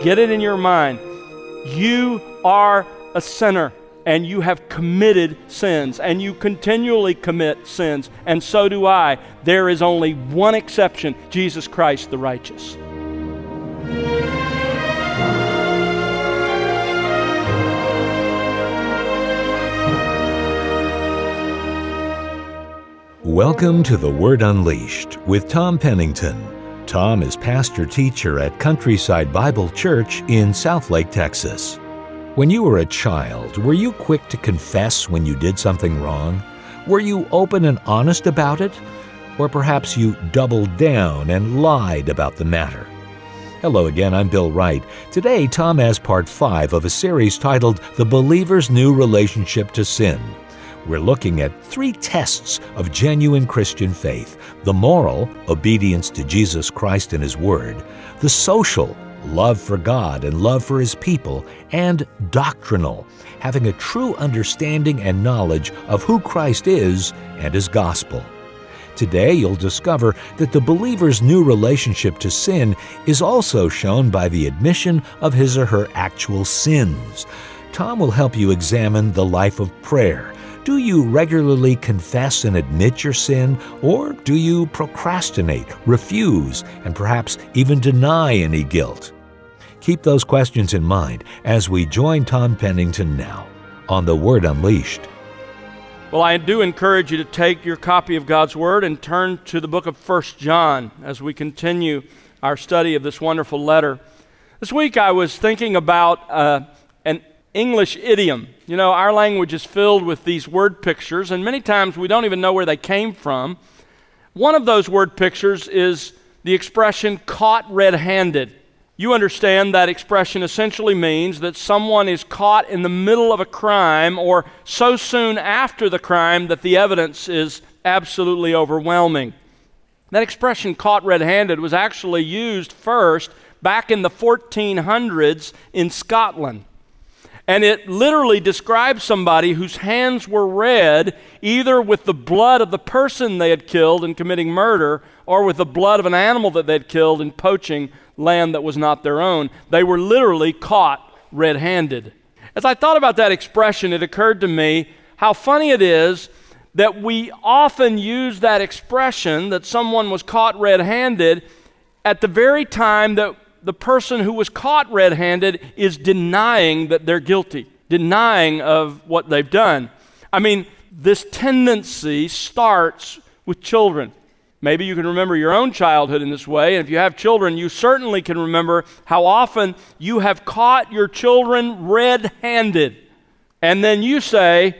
Get it in your mind. You are a sinner and you have committed sins, and you continually commit sins, and so do I. There is only one exception Jesus Christ the righteous. Welcome to The Word Unleashed with Tom Pennington. Tom is pastor teacher at Countryside Bible Church in Southlake, Texas. When you were a child, were you quick to confess when you did something wrong? Were you open and honest about it? Or perhaps you doubled down and lied about the matter? Hello again, I'm Bill Wright. Today, Tom has part 5 of a series titled The Believer's New Relationship to Sin. We're looking at three tests of genuine Christian faith the moral, obedience to Jesus Christ and His Word, the social, love for God and love for His people, and doctrinal, having a true understanding and knowledge of who Christ is and His gospel. Today, you'll discover that the believer's new relationship to sin is also shown by the admission of his or her actual sins. Tom will help you examine the life of prayer. Do you regularly confess and admit your sin, or do you procrastinate, refuse, and perhaps even deny any guilt? Keep those questions in mind as we join Tom Pennington now on The Word Unleashed. Well, I do encourage you to take your copy of God's Word and turn to the book of First John as we continue our study of this wonderful letter. This week I was thinking about uh, English idiom. You know, our language is filled with these word pictures, and many times we don't even know where they came from. One of those word pictures is the expression caught red handed you understand that expression essentially means that someone is caught in the middle of a crime or so soon after the crime that the evidence is absolutely overwhelming. That expression, caught red handed, was actually used first back in the 1400s in Scotland. And it literally describes somebody whose hands were red either with the blood of the person they had killed in committing murder or with the blood of an animal that they'd killed in poaching land that was not their own. They were literally caught red handed. As I thought about that expression, it occurred to me how funny it is that we often use that expression that someone was caught red handed at the very time that the person who was caught red handed is denying that they're guilty, denying of what they've done. I mean, this tendency starts with children. Maybe you can remember your own childhood in this way. And if you have children, you certainly can remember how often you have caught your children red handed. And then you say,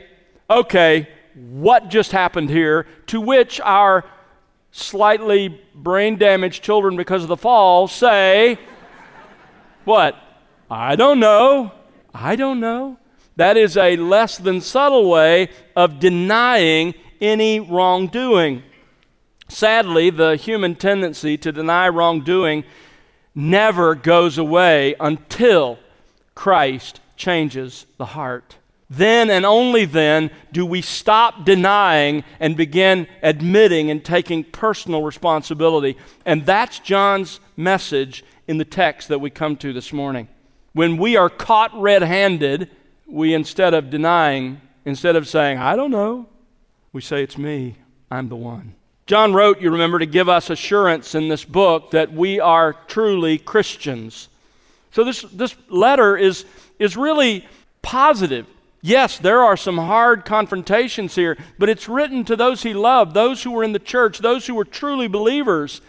okay, what just happened here? To which our slightly brain damaged children because of the fall say, what? I don't know. I don't know. That is a less than subtle way of denying any wrongdoing. Sadly, the human tendency to deny wrongdoing never goes away until Christ changes the heart. Then and only then do we stop denying and begin admitting and taking personal responsibility. And that's John's message in the text that we come to this morning. When we are caught red handed, we instead of denying, instead of saying, I don't know, we say, It's me, I'm the one. John wrote, you remember, to give us assurance in this book that we are truly Christians. So this, this letter is, is really positive. Yes, there are some hard confrontations here, but it's written to those he loved, those who were in the church, those who were truly believers.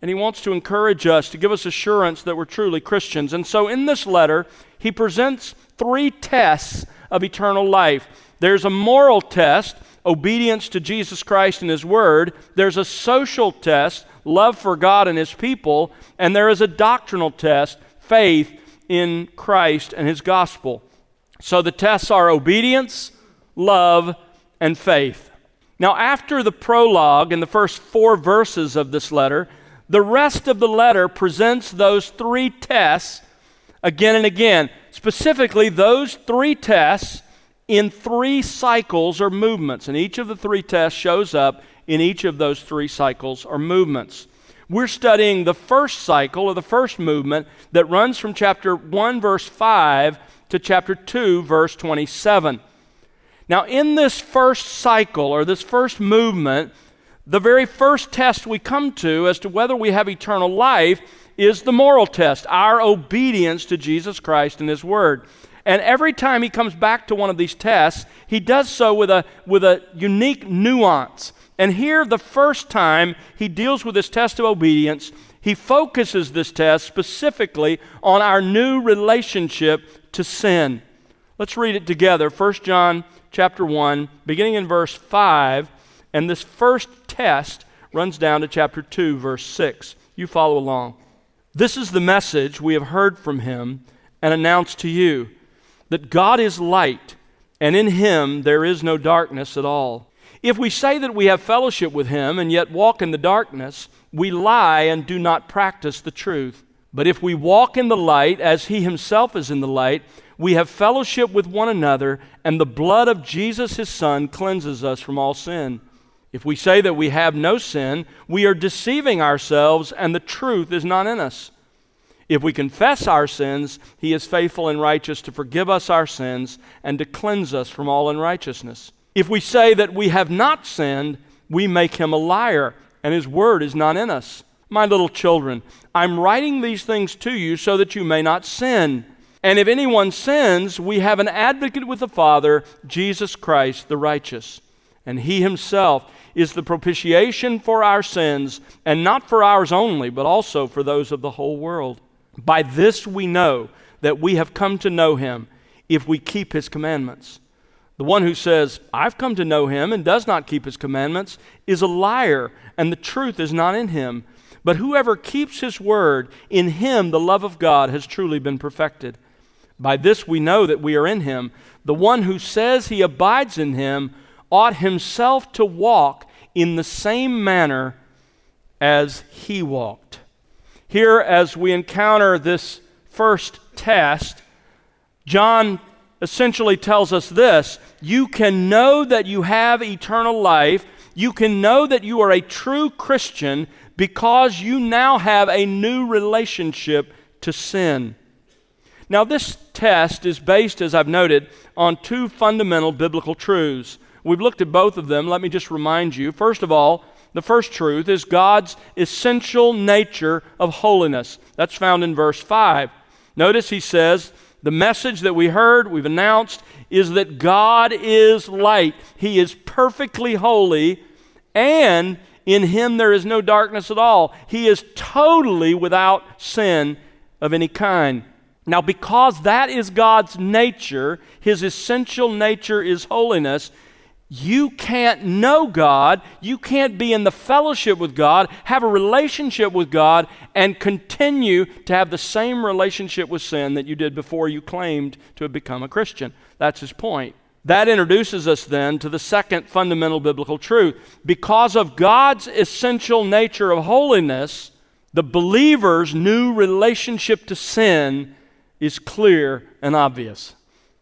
And he wants to encourage us to give us assurance that we're truly Christians. And so in this letter, he presents three tests of eternal life. There's a moral test obedience to Jesus Christ and His Word, there's a social test, love for God and His people, and there is a doctrinal test, faith in Christ and His gospel. So the tests are obedience, love, and faith. Now, after the prologue in the first four verses of this letter, the rest of the letter presents those three tests again and again. Specifically, those three tests in three cycles or movements, and each of the three tests shows up in each of those three cycles or movements. We're studying the first cycle or the first movement that runs from chapter 1, verse 5 to chapter 2, verse 27. Now, in this first cycle or this first movement, the very first test we come to as to whether we have eternal life is the moral test, our obedience to Jesus Christ and His Word. And every time he comes back to one of these tests, he does so with a, with a unique nuance. And here, the first time he deals with this test of obedience, he focuses this test specifically on our new relationship to sin. Let's read it together. 1 John chapter 1, beginning in verse 5, and this first test runs down to chapter 2, verse 6. You follow along. This is the message we have heard from him and announced to you that God is light, and in him there is no darkness at all. If we say that we have fellowship with him and yet walk in the darkness, we lie and do not practice the truth. But if we walk in the light as he himself is in the light, we have fellowship with one another, and the blood of Jesus, his Son, cleanses us from all sin. If we say that we have no sin, we are deceiving ourselves, and the truth is not in us. If we confess our sins, he is faithful and righteous to forgive us our sins and to cleanse us from all unrighteousness. If we say that we have not sinned, we make him a liar, and his word is not in us. My little children, I'm writing these things to you so that you may not sin. And if anyone sins, we have an advocate with the Father, Jesus Christ the righteous. And he himself is the propitiation for our sins, and not for ours only, but also for those of the whole world. By this we know that we have come to know him if we keep his commandments. The one who says, I've come to know him and does not keep his commandments is a liar, and the truth is not in him. But whoever keeps his word, in him the love of God has truly been perfected. By this we know that we are in him. The one who says he abides in him ought himself to walk in the same manner as he walked. Here, as we encounter this first test, John essentially tells us this you can know that you have eternal life. You can know that you are a true Christian because you now have a new relationship to sin. Now, this test is based, as I've noted, on two fundamental biblical truths. We've looked at both of them. Let me just remind you. First of all, the first truth is God's essential nature of holiness. That's found in verse 5. Notice he says, The message that we heard, we've announced, is that God is light. He is perfectly holy, and in him there is no darkness at all. He is totally without sin of any kind. Now, because that is God's nature, His essential nature is holiness, you can't know God, you can't be in the fellowship with God, have a relationship with God, and continue to have the same relationship with sin that you did before you claimed to have become a Christian. That's his point. That introduces us then to the second fundamental biblical truth. Because of God's essential nature of holiness, the believer's new relationship to sin is clear and obvious.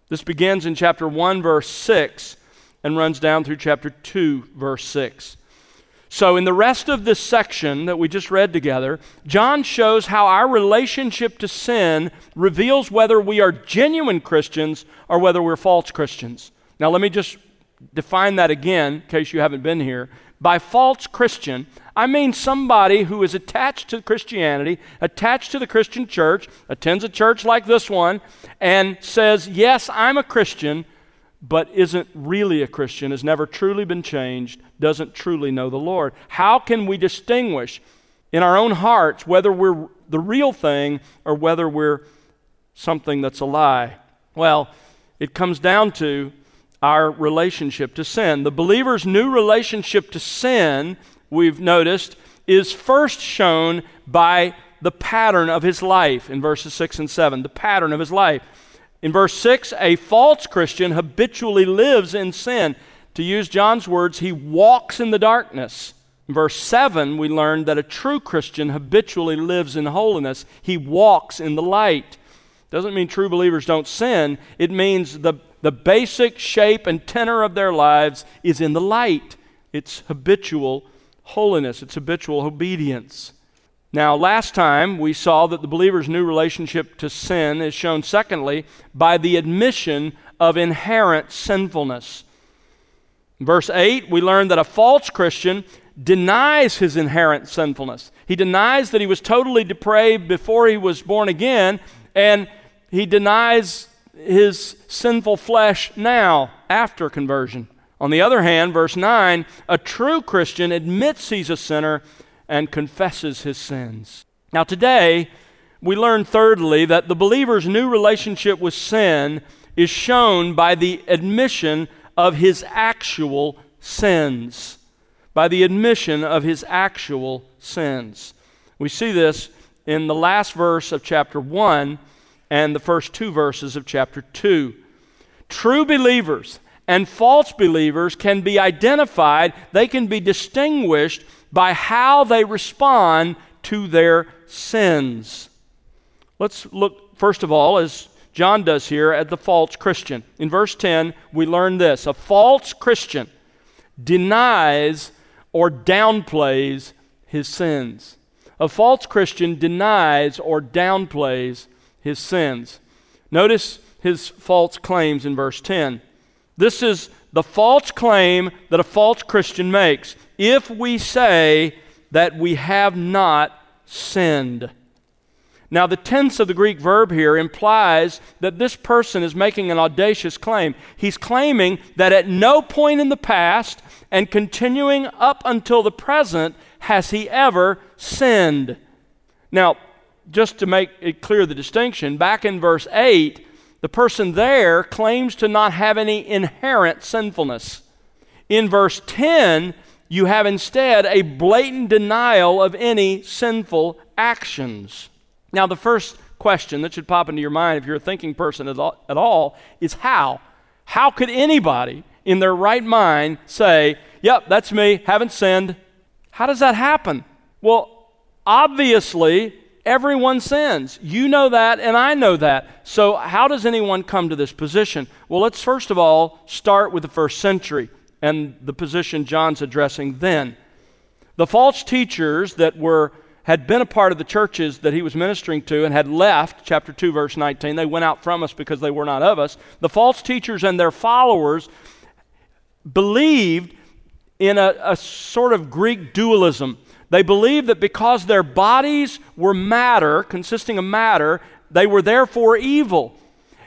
This begins in chapter 1, verse 6, and runs down through chapter 2, verse 6. So, in the rest of this section that we just read together, John shows how our relationship to sin reveals whether we are genuine Christians or whether we're false Christians. Now, let me just define that again in case you haven't been here. By false Christian, I mean somebody who is attached to Christianity, attached to the Christian church, attends a church like this one, and says, Yes, I'm a Christian, but isn't really a Christian, has never truly been changed, doesn't truly know the Lord. How can we distinguish in our own hearts whether we're the real thing or whether we're something that's a lie? Well, it comes down to our relationship to sin. The believer's new relationship to sin we've noticed, is first shown by the pattern of his life in verses 6 and 7. The pattern of his life. In verse 6, a false Christian habitually lives in sin. To use John's words, he walks in the darkness. In verse 7, we learn that a true Christian habitually lives in holiness. He walks in the light. Doesn't mean true believers don't sin, it means the, the basic shape and tenor of their lives is in the light. It's habitual holiness, it's habitual obedience. Now, last time we saw that the believer's new relationship to sin is shown, secondly, by the admission of inherent sinfulness. In verse 8, we learn that a false Christian denies his inherent sinfulness. He denies that he was totally depraved before he was born again, and he denies his sinful flesh now after conversion. On the other hand, verse 9, a true Christian admits he's a sinner and confesses his sins. Now, today, we learn thirdly that the believer's new relationship with sin is shown by the admission of his actual sins. By the admission of his actual sins. We see this in the last verse of chapter 1 and the first two verses of chapter 2. True believers and false believers can be identified, they can be distinguished by how they respond to their sins. Let's look, first of all, as John does here, at the false Christian. In verse 10, we learn this a false Christian denies or downplays his sins. A false Christian denies or downplays his sins. Notice his false claims in verse 10. This is the false claim that a false Christian makes if we say that we have not sinned. Now, the tense of the Greek verb here implies that this person is making an audacious claim. He's claiming that at no point in the past and continuing up until the present has he ever sinned. Now, just to make it clear the distinction, back in verse 8, the person there claims to not have any inherent sinfulness. In verse 10, you have instead a blatant denial of any sinful actions. Now, the first question that should pop into your mind if you're a thinking person at all, at all is how? How could anybody in their right mind say, Yep, that's me, haven't sinned? How does that happen? Well, obviously, everyone sins. You know that, and I know that. So, how does anyone come to this position? Well, let's first of all start with the first century and the position John's addressing then. The false teachers that were had been a part of the churches that he was ministering to and had left, chapter 2, verse 19. They went out from us because they were not of us. The false teachers and their followers believed in a, a sort of Greek dualism. They believed that because their bodies were matter, consisting of matter, they were therefore evil.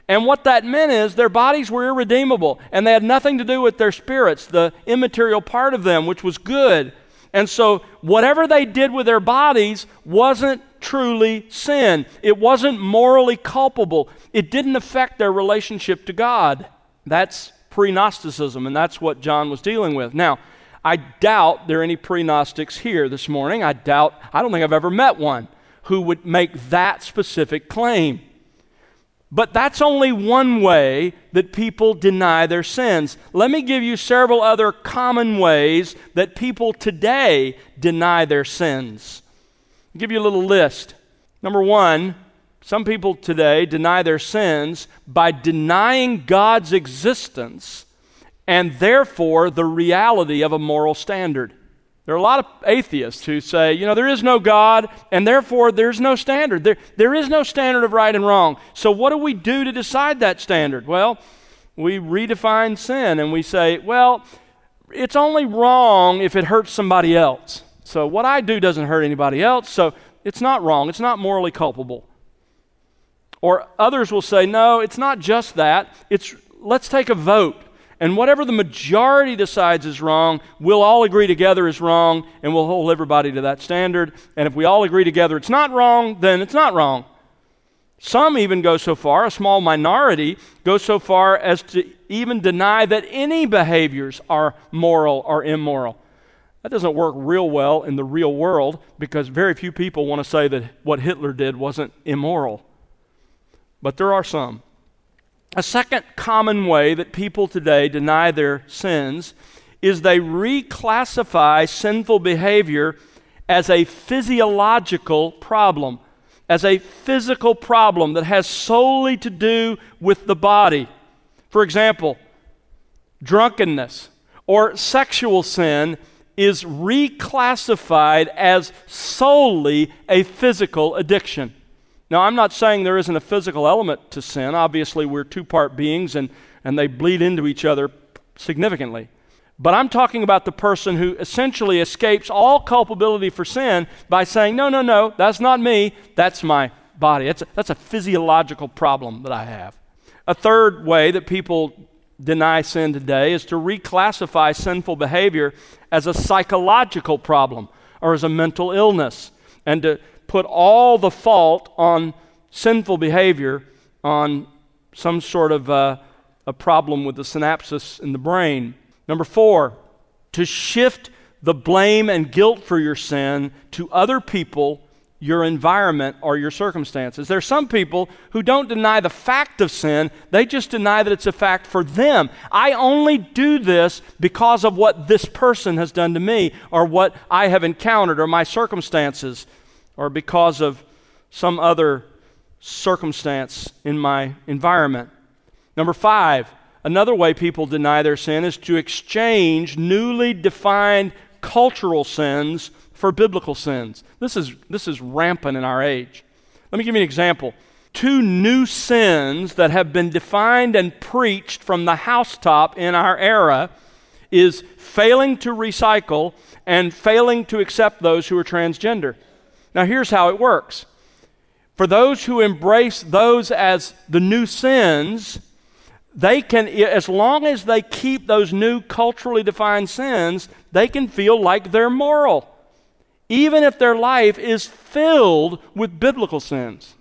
And what that meant is their bodies were irredeemable, and they had nothing to do with their spirits, the immaterial part of them, which was good. And so, whatever they did with their bodies wasn't truly sin. It wasn't morally culpable. It didn't affect their relationship to God. That's pre Gnosticism, and that's what John was dealing with. Now, I doubt there are any pre Gnostics here this morning. I doubt, I don't think I've ever met one who would make that specific claim. But that's only one way that people deny their sins. Let me give you several other common ways that people today deny their sins. I'll give you a little list. Number one, some people today deny their sins by denying God's existence and therefore the reality of a moral standard. There are a lot of atheists who say, you know, there is no God, and therefore there's no standard. There, there is no standard of right and wrong. So, what do we do to decide that standard? Well, we redefine sin and we say, well, it's only wrong if it hurts somebody else. So, what I do doesn't hurt anybody else, so it's not wrong. It's not morally culpable. Or others will say, no, it's not just that. It's let's take a vote. And whatever the majority decides is wrong, we'll all agree together is wrong, and we'll hold everybody to that standard. And if we all agree together it's not wrong, then it's not wrong. Some even go so far, a small minority goes so far as to even deny that any behaviors are moral or immoral. That doesn't work real well in the real world because very few people want to say that what Hitler did wasn't immoral. But there are some. A second common way that people today deny their sins is they reclassify sinful behavior as a physiological problem, as a physical problem that has solely to do with the body. For example, drunkenness or sexual sin is reclassified as solely a physical addiction. Now, I'm not saying there isn't a physical element to sin. Obviously, we're two part beings and, and they bleed into each other significantly. But I'm talking about the person who essentially escapes all culpability for sin by saying, no, no, no, that's not me, that's my body. That's a, that's a physiological problem that I have. A third way that people deny sin today is to reclassify sinful behavior as a psychological problem or as a mental illness and to put all the fault on sinful behavior on some sort of uh, a problem with the synapses in the brain. Number four, to shift the blame and guilt for your sin to other people your environment or your circumstances. There are some people who don't deny the fact of sin, they just deny that it's a fact for them. I only do this because of what this person has done to me, or what I have encountered, or my circumstances, or because of some other circumstance in my environment. Number five, another way people deny their sin is to exchange newly defined cultural sins for biblical sins. This is, this is rampant in our age. Let me give you an example. Two new sins that have been defined and preached from the housetop in our era is failing to recycle and failing to accept those who are transgender. Now, here's how it works. For those who embrace those as the new sins, they can, as long as they keep those new culturally defined sins, they can feel like they're moral even if their life is filled with biblical sins.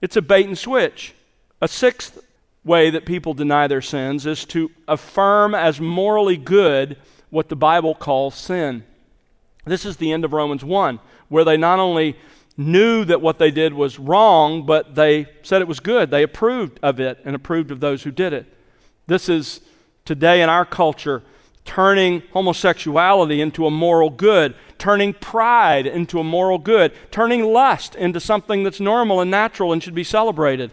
It's a bait and switch. A sixth way that people deny their sins is to affirm as morally good what the Bible calls sin. This is the end of Romans 1, where they not only knew that what they did was wrong, but they said it was good. They approved of it and approved of those who did it. This is today in our culture turning homosexuality into a moral good, turning pride into a moral good, turning lust into something that's normal and natural and should be celebrated.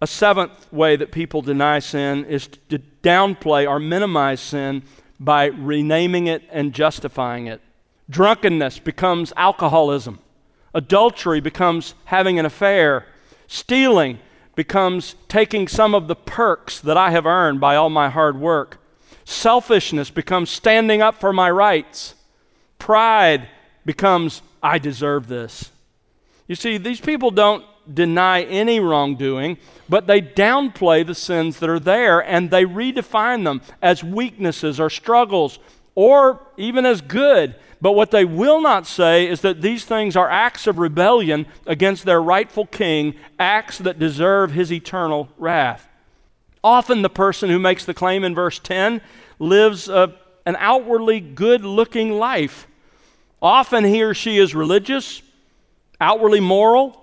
A seventh way that people deny sin is to downplay or minimize sin by renaming it and justifying it. Drunkenness becomes alcoholism. Adultery becomes having an affair. Stealing becomes taking some of the perks that I have earned by all my hard work. Selfishness becomes standing up for my rights. Pride becomes, I deserve this. You see, these people don't deny any wrongdoing, but they downplay the sins that are there and they redefine them as weaknesses or struggles or even as good. But what they will not say is that these things are acts of rebellion against their rightful king, acts that deserve his eternal wrath. Often, the person who makes the claim in verse 10 lives a, an outwardly good looking life. Often, he or she is religious, outwardly moral.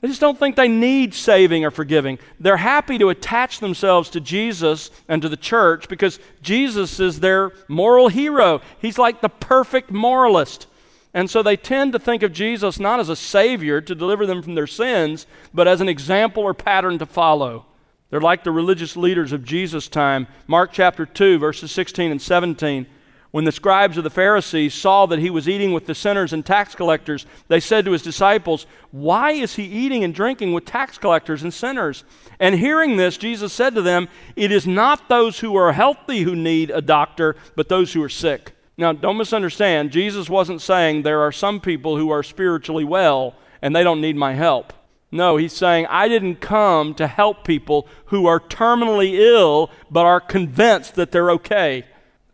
They just don't think they need saving or forgiving. They're happy to attach themselves to Jesus and to the church because Jesus is their moral hero. He's like the perfect moralist. And so they tend to think of Jesus not as a savior to deliver them from their sins, but as an example or pattern to follow. They're like the religious leaders of Jesus' time. Mark chapter 2, verses 16 and 17. When the scribes of the Pharisees saw that he was eating with the sinners and tax collectors, they said to his disciples, Why is he eating and drinking with tax collectors and sinners? And hearing this, Jesus said to them, It is not those who are healthy who need a doctor, but those who are sick. Now, don't misunderstand. Jesus wasn't saying there are some people who are spiritually well and they don't need my help. No, he's saying, I didn't come to help people who are terminally ill but are convinced that they're okay.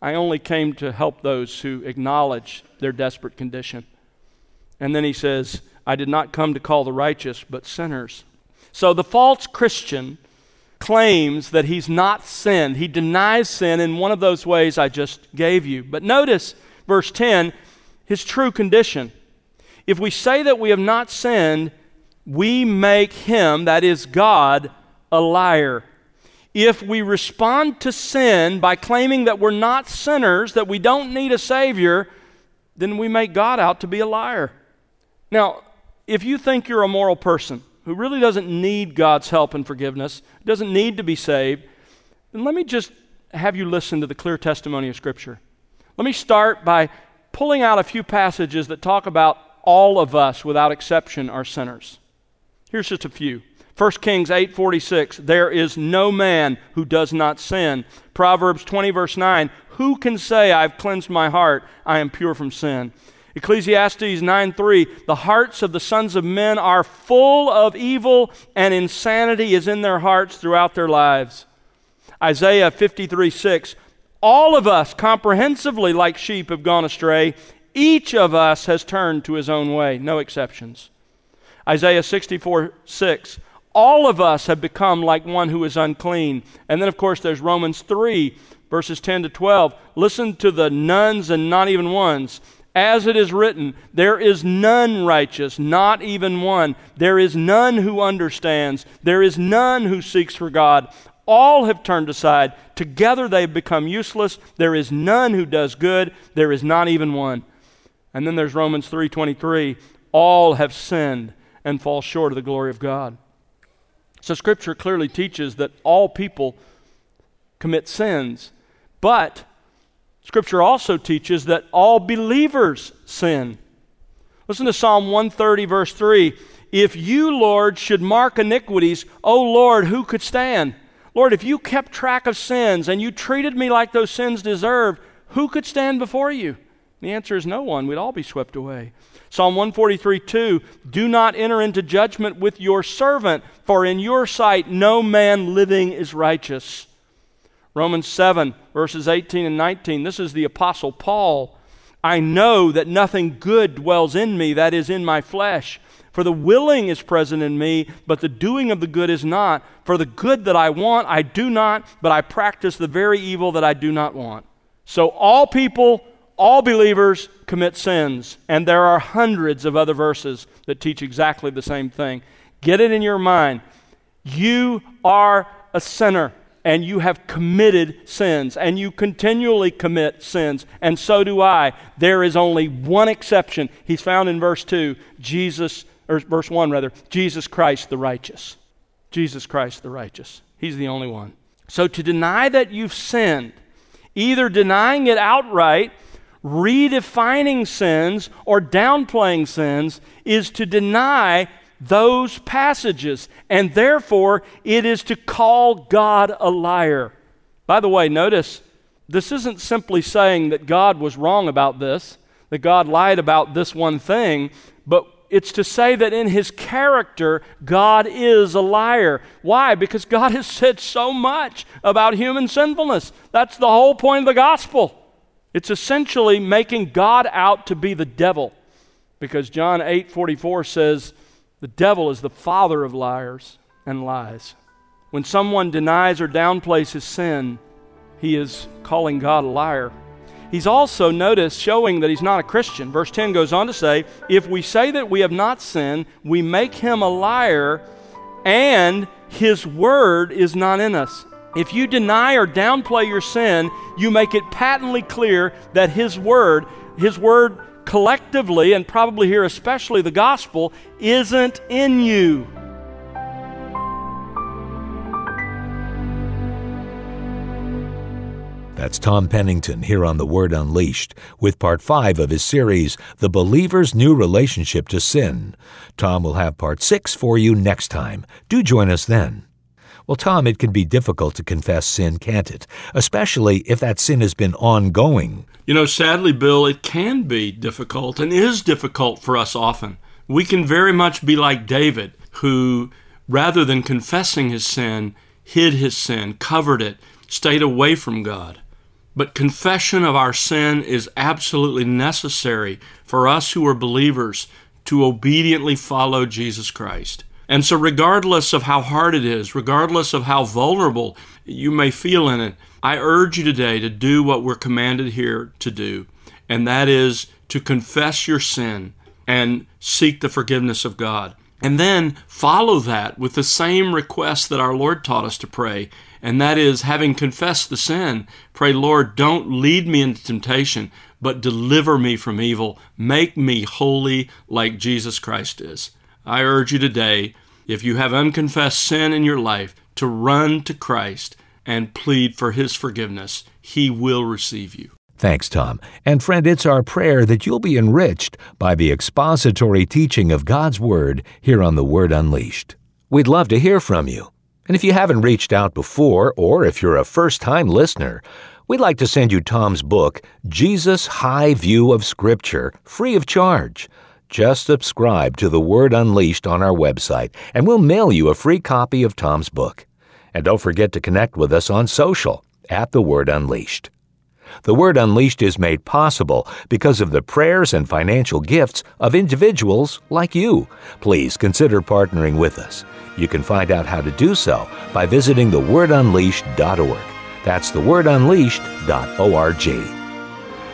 I only came to help those who acknowledge their desperate condition. And then he says, I did not come to call the righteous, but sinners. So the false Christian claims that he's not sinned. He denies sin in one of those ways I just gave you. But notice verse 10 his true condition. If we say that we have not sinned, we make him, that is God, a liar. If we respond to sin by claiming that we're not sinners, that we don't need a Savior, then we make God out to be a liar. Now, if you think you're a moral person who really doesn't need God's help and forgiveness, doesn't need to be saved, then let me just have you listen to the clear testimony of Scripture. Let me start by pulling out a few passages that talk about all of us without exception are sinners. Here's just a few. 1 Kings 8:46 There is no man who does not sin. Proverbs 20 verse 9 Who can say I've cleansed my heart I am pure from sin. Ecclesiastes 9:3 The hearts of the sons of men are full of evil and insanity is in their hearts throughout their lives. Isaiah 53:6 All of us comprehensively like sheep have gone astray. Each of us has turned to his own way, no exceptions. Isaiah 64 6 all of us have become like one who is unclean. And then, of course, there's Romans 3, verses 10 to 12. Listen to the nuns and not even ones. As it is written, there is none righteous, not even one. There is none who understands. There is none who seeks for God. All have turned aside. Together they have become useless. There is none who does good. There is not even one. And then there's Romans 3:23. All have sinned and fall short of the glory of God. So, Scripture clearly teaches that all people commit sins, but Scripture also teaches that all believers sin. Listen to Psalm 130, verse 3. If you, Lord, should mark iniquities, O Lord, who could stand? Lord, if you kept track of sins and you treated me like those sins deserved, who could stand before you? The answer is no one. We'd all be swept away. Psalm 143 2 Do not enter into judgment with your servant, for in your sight no man living is righteous. Romans 7, verses 18 and 19. This is the Apostle Paul. I know that nothing good dwells in me, that is, in my flesh. For the willing is present in me, but the doing of the good is not. For the good that I want, I do not, but I practice the very evil that I do not want. So all people all believers commit sins, and there are hundreds of other verses that teach exactly the same thing. Get it in your mind. You are a sinner, and you have committed sins, and you continually commit sins, and so do I. There is only one exception. He's found in verse 2, Jesus, or verse 1 rather, Jesus Christ the righteous. Jesus Christ the righteous. He's the only one. So to deny that you've sinned, either denying it outright, redefining sins or downplaying sins is to deny those passages, and therefore it is to call God a liar. By the way, notice this isn't simply saying that God was wrong about this, that God lied about this one thing, but it's to say that in his character, God is a liar. Why? Because God has said so much about human sinfulness. That's the whole point of the gospel. It's essentially making God out to be the devil because John 8:44 says the devil is the father of liars and lies. When someone denies or downplays his sin, he is calling God a liar. He's also, notice, showing that he's not a Christian. Verse 10 goes on to say, If we say that we have not sinned, we make him a liar, and his word is not in us. If you deny or downplay your sin, you make it patently clear that His Word, His Word collectively, and probably here especially the gospel, isn't in you. That's Tom Pennington here on The Word Unleashed with part five of his series, The Believer's New Relationship to Sin. Tom will have part six for you next time. Do join us then. Well, Tom, it can be difficult to confess sin, can't it? Especially if that sin has been ongoing. You know, sadly, Bill, it can be difficult and is difficult for us often. We can very much be like David, who, rather than confessing his sin, hid his sin, covered it, stayed away from God. But confession of our sin is absolutely necessary for us who are believers to obediently follow Jesus Christ. And so, regardless of how hard it is, regardless of how vulnerable you may feel in it, I urge you today to do what we're commanded here to do, and that is to confess your sin and seek the forgiveness of God. And then follow that with the same request that our Lord taught us to pray, and that is having confessed the sin, pray, Lord, don't lead me into temptation, but deliver me from evil. Make me holy like Jesus Christ is. I urge you today, if you have unconfessed sin in your life, to run to Christ and plead for His forgiveness. He will receive you. Thanks, Tom. And friend, it's our prayer that you'll be enriched by the expository teaching of God's Word here on The Word Unleashed. We'd love to hear from you. And if you haven't reached out before, or if you're a first time listener, we'd like to send you Tom's book, Jesus High View of Scripture, free of charge. Just subscribe to The Word Unleashed on our website, and we'll mail you a free copy of Tom's book. And don't forget to connect with us on social at The Word Unleashed. The Word Unleashed is made possible because of the prayers and financial gifts of individuals like you. Please consider partnering with us. You can find out how to do so by visiting thewordunleashed.org. That's thewordunleashed.org.